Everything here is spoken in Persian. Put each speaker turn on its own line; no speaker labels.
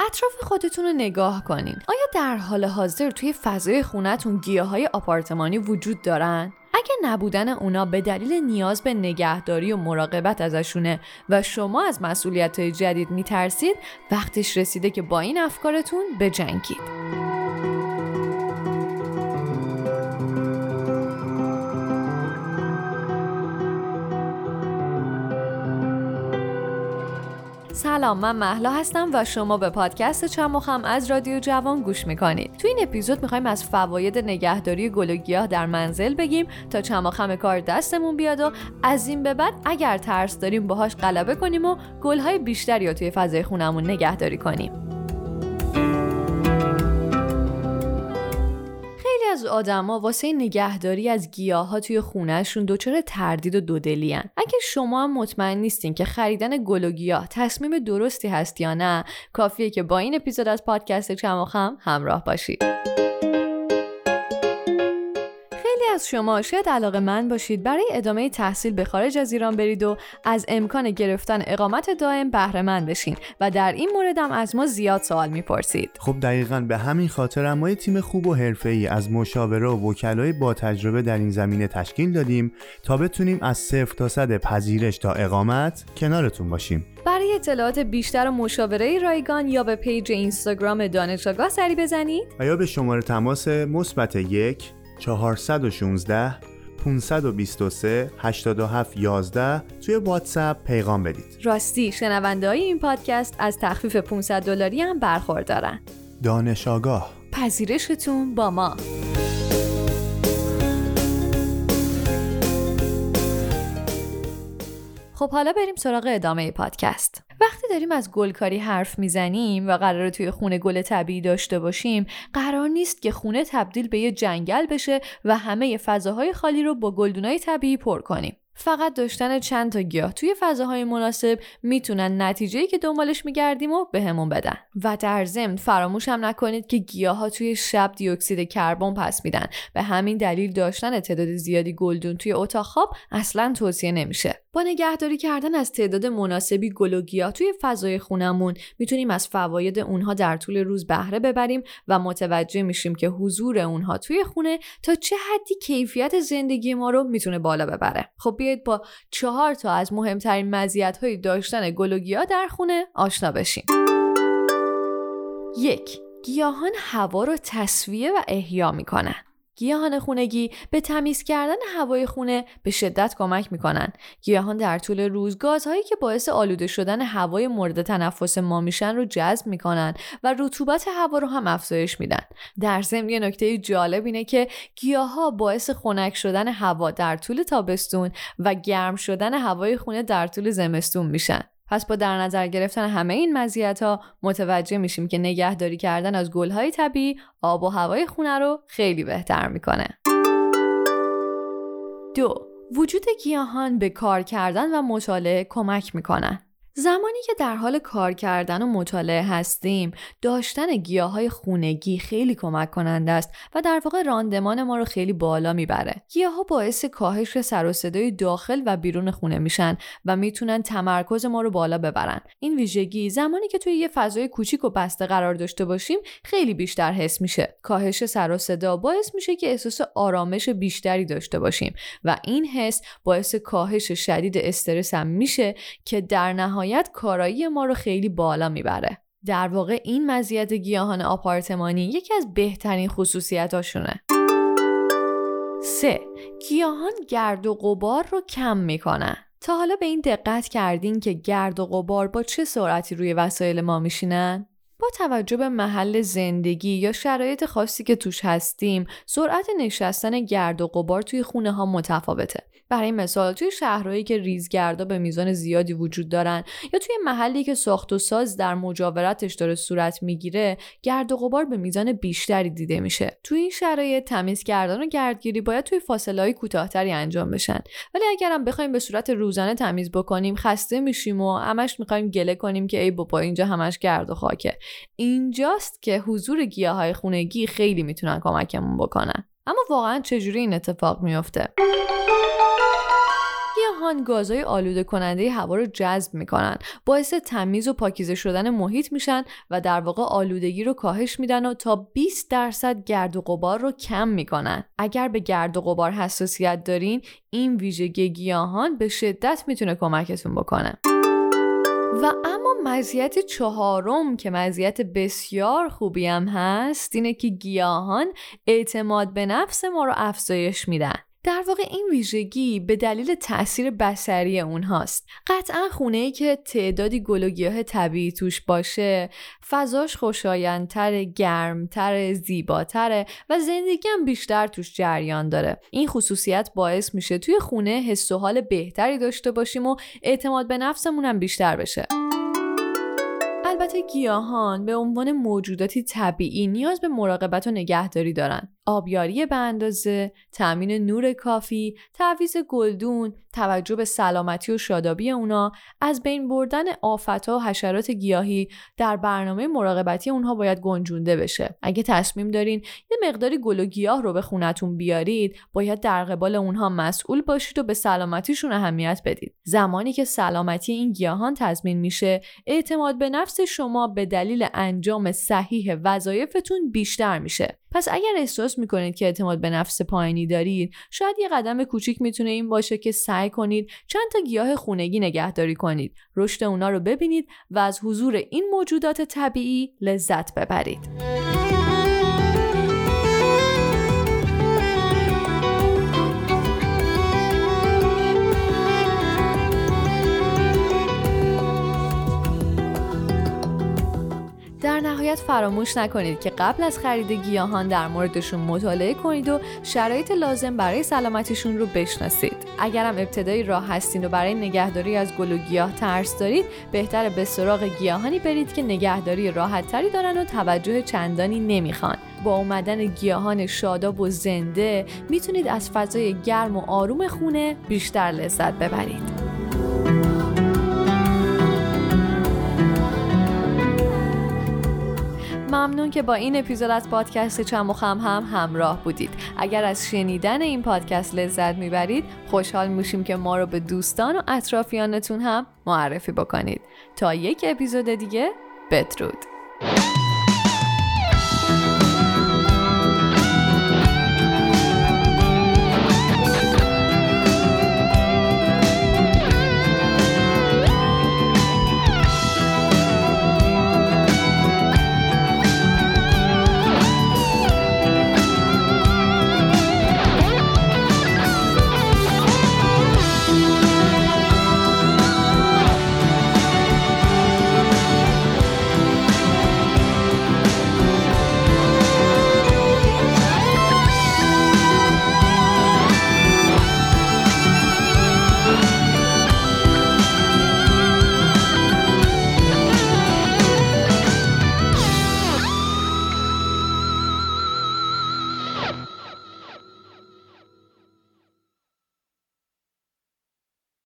اطراف خودتون رو نگاه کنین آیا در حال حاضر توی فضای خونتون گیاه های آپارتمانی وجود دارن؟ اگه نبودن اونا به دلیل نیاز به نگهداری و مراقبت ازشونه و شما از مسئولیت های جدید میترسید وقتش رسیده که با این افکارتون بجنگید. سلام من محلا هستم و شما به پادکست چمخم از رادیو جوان گوش می‌کنید. تو این اپیزود می‌خوایم از فواید نگهداری گل و گیاه در منزل بگیم تا چمخم کار دستمون بیاد و از این به بعد اگر ترس داریم باهاش غلبه کنیم و گلهای بیشتری رو توی فضای خونمون نگهداری کنیم. از آدما واسه نگهداری از گیاه ها توی خونهشون دچار تردید و دودلی هن. اگه شما هم مطمئن نیستین که خریدن گل و گیاه تصمیم درستی هست یا نه کافیه که با این اپیزود از پادکست چماخم همراه باشید از شما شاید علاقه‌مند باشید برای ادامه تحصیل به خارج از ایران برید و از امکان گرفتن اقامت دائم بهره مند بشین و در این موردم از ما زیاد سوال می‌پرسید.
خب دقیقا به همین خاطر ما یه تیم خوب و حرفه‌ای از مشاوره و وکلای با تجربه در این زمینه تشکیل دادیم تا بتونیم از صفر تا صد پذیرش تا اقامت کنارتون باشیم.
برای اطلاعات بیشتر و مشاوره رایگان یا به page اینستاگرام دانش آگاه سری بزنید.
و یا به شماره تماس مثبت یک 416 523 87 11 توی واتساپ پیغام بدید.
راستی شنونده های این پادکست از تخفیف 500 دلاری هم برخوردارن.
دانش آگاه
پذیرشتون با ما. خب حالا بریم سراغ ادامه پادکست. وقتی داریم از گلکاری حرف می‌زنیم و قرار توی خونه گل طبیعی داشته باشیم قرار نیست که خونه تبدیل به یه جنگل بشه و همه فضاهای خالی رو با گلدونای طبیعی پر کنیم. فقط داشتن چند تا گیاه توی فضاهای مناسب می‌تونن نتیجه که دنبالش میگردیم و بهمون بدن. و در ضمن فراموش هم نکنید که گیاه ها توی شب دیوکسید کربن پس میدن. به همین دلیل داشتن تعداد زیادی گلدون توی اتاق خواب اصلا توصیه نمیشه. با نگهداری کردن از تعداد مناسبی گل و گیاه توی فضای خونمون می‌تونیم از فواید اونها در طول روز بهره ببریم و متوجه میشیم که حضور اونها توی خونه تا چه حدی کیفیت زندگی ما رو می‌تونه بالا ببره. خب بیاید با چهار تا از مهمترین مزیت های داشتن گل و گیاه در خونه آشنا بشیم. یک گیاهان هوا رو تصویه و احیا می‌کنن. گیاهان خونگی به تمیز کردن هوای خونه به شدت کمک می‌کنن. گیاهان در طول روز گازهایی که باعث آلوده شدن هوای مورد تنفس ما میشن رو جذب می‌کنن و رطوبت هوا رو هم افزایش میدن. در ضمن یه نکته جالب اینه که گیاها باعث خنک شدن هوا در طول تابستون و گرم شدن هوای خونه در طول زمستون میشن. پس با در نظر گرفتن همه این مزیت ها متوجه میشیم که نگهداری کردن از گلهای طبیعی آب و هوای خونه رو خیلی بهتر می‌کنه. دو وجود گیاهان به کار کردن و مطالعه کمک می‌کنن. زمانی که در حال کار کردن و مطالعه هستیم داشتن گیاه های خونگی خیلی کمک کننده است و در واقع راندمان ما رو خیلی بالا می‌بره. گیاه ها باعث کاهش سر و صدای داخل و بیرون خونه میشن و می‌تونن تمرکز ما رو بالا ببرن. این ویژگی زمانی که توی یه فضای کوچیک و بسته قرار داشته باشیم خیلی بیشتر حس میشه. کاهش سر و صدا باعث میشه که احساس آرامش بیشتری داشته باشیم و این حس باعث کاهش شدید استرس هم میشه که در نهایت نهایت کارایی ما رو خیلی بالا می‌بره. در واقع این مزیت گیاهان آپارتمانی یکی از بهترین خصوصیتاشونه. 3. گیاهان گرد و غبار رو کم می‌کنن. تا حالا به این دقت کردین که گرد و غبار با چه سرعتی روی وسایل ما میشینن؟ با توجه به محل زندگی یا شرایط خاصی که توش هستیم سرعت نشستن گرد و غبار توی خونه ها متفاوته برای مثال توی شهرهایی که ریزگردا به میزان زیادی وجود دارن یا توی محلی که ساخت و ساز در مجاورتش داره صورت می‌گیره گرد و غبار به میزان بیشتری دیده میشه. توی این شرایط تمیز کردن و گردگیری باید توی فاصله های کوتاهتری انجام بشن. ولی اگرم بخوایم به صورت روزانه تمیز بکنیم خسته میشیم و همش می‌خوایم گله کنیم که ای بابا اینجا همش گرد و خاکه. اینجاست که حضور گیاهای خونگی خیلی می‌تونن کمکمون بکنن. اما واقعا چجوری این اتفاق میفته گیاهان گازهای آلوده کننده هوا رو جذب می‌کنن. باعث تمیز و پاکیزه شدن محیط میشن و در واقع آلودگی رو کاهش میدن و تا 20 درصد گرد و غبار رو کم می‌کنن. اگر به گرد و غبار حساسیت دارین این ویژگی گیاهان به شدت می‌تونه کمکتون بکنه. و اما مزیت چهارم که مزیت بسیار خوبی هم هست اینه که گیاهان اعتماد به نفس ما رو افزایش میدن. در واقع این ویژگی به دلیل تاثیر بسری اونهاست. قطعا خونه ای که تعدادی گل و گیاه طبیعی توش باشه فضاش خوشایندتر گرمتر زیباتره و زندگی هم بیشتر توش جریان داره. این خصوصیت باعث میشه توی خونه حس و حال بهتری داشته باشیم و اعتماد به نفسمون هم بیشتر بشه. البته گیاهان به عنوان موجوداتی طبیعی نیاز به مراقبت و نگهداری دارند. آبیاری به اندازه، تأمین نور کافی، تعویض گلدون، توجه به سلامتی و شادابی اونا، از بین بردن آفتها و حشرات گیاهی در برنامه مراقبتی اونها باید گنجونده بشه. اگه تصمیم دارین یه مقداری گل و گیاه رو به خونتون بیارید، باید در قبال اونها مسئول باشید و به سلامتیشون اهمیت بدید. زمانی که سلامتی این گیاهان تضمین میشه، اعتماد به نفس شما به دلیل انجام صحیح وظایفتون بیشتر میشه. پس اگر احساس می‌کنید که اعتماد به نفس پایینی دارید شاید یه قدم کوچیک می‌تونه این باشه که سعی کنید چند تا گیاه خونگی نگهداری کنید. رشد اونا رو ببینید و از حضور این موجودات طبیعی لذت ببرید. نهایت فراموش نکنید که قبل از خرید گیاهان در موردشون مطالعه کنید و شرایط لازم برای سلامتیشون رو بشناسید. اگرم ابتدایی راه هستین و برای نگهداری از گل و گیاه ترس دارید، بهتر به سراغ گیاهانی برید که نگهداری راحت تری دارن و توجه چندانی نمی‌خوان. با اومدن گیاهان شاداب و زنده می‌تونید از فضای گرم و آروم خونه بیشتر لذت ببرید. ممنون که با این اپیزود از پادکست چم و خم هم همراه بودید. اگر از شنیدن این پادکست لذت می‌برید خوشحال میشیم که ما رو به دوستان و اطرافیانتون هم معرفی بکنید. تا یک اپیزود دیگه بدرود.